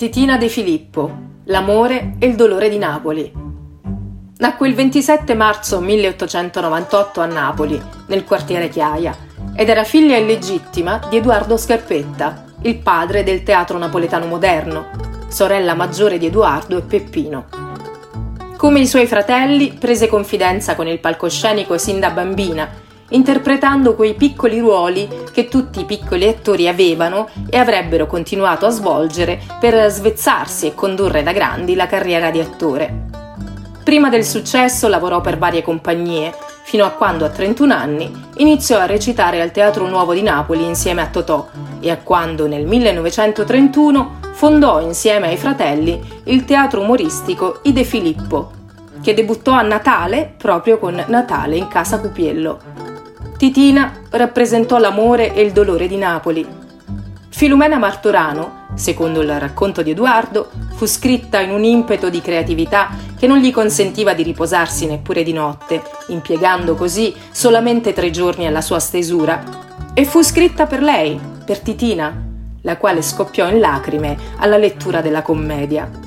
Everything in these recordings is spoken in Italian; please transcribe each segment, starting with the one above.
Titina De Filippo, L'amore e il dolore di Napoli. Nacque il 27 marzo 1898 a Napoli, nel quartiere Chiaia, ed era figlia illegittima di Edoardo Scarpetta, il padre del teatro napoletano moderno, sorella maggiore di Edoardo e Peppino. Come i suoi fratelli, prese confidenza con il palcoscenico sin da bambina interpretando quei piccoli ruoli che tutti i piccoli attori avevano e avrebbero continuato a svolgere per svezzarsi e condurre da grandi la carriera di attore. Prima del successo lavorò per varie compagnie, fino a quando a 31 anni iniziò a recitare al Teatro Nuovo di Napoli insieme a Totò e a quando nel 1931 fondò insieme ai fratelli il teatro umoristico I De Filippo, che debuttò a Natale proprio con Natale in Casa Cupiello. Titina rappresentò l'amore e il dolore di Napoli. Filumena Martorano, secondo il racconto di Edoardo, fu scritta in un impeto di creatività che non gli consentiva di riposarsi neppure di notte, impiegando così solamente tre giorni alla sua stesura. E fu scritta per lei, per Titina, la quale scoppiò in lacrime alla lettura della commedia.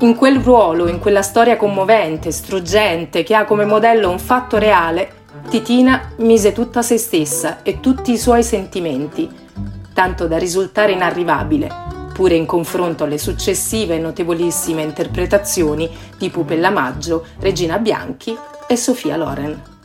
In quel ruolo, in quella storia commovente, struggente, che ha come modello un fatto reale, Titina mise tutta se stessa e tutti i suoi sentimenti, tanto da risultare inarrivabile, pure in confronto alle successive notevolissime interpretazioni di Pupella Maggio, Regina Bianchi e Sofia Loren.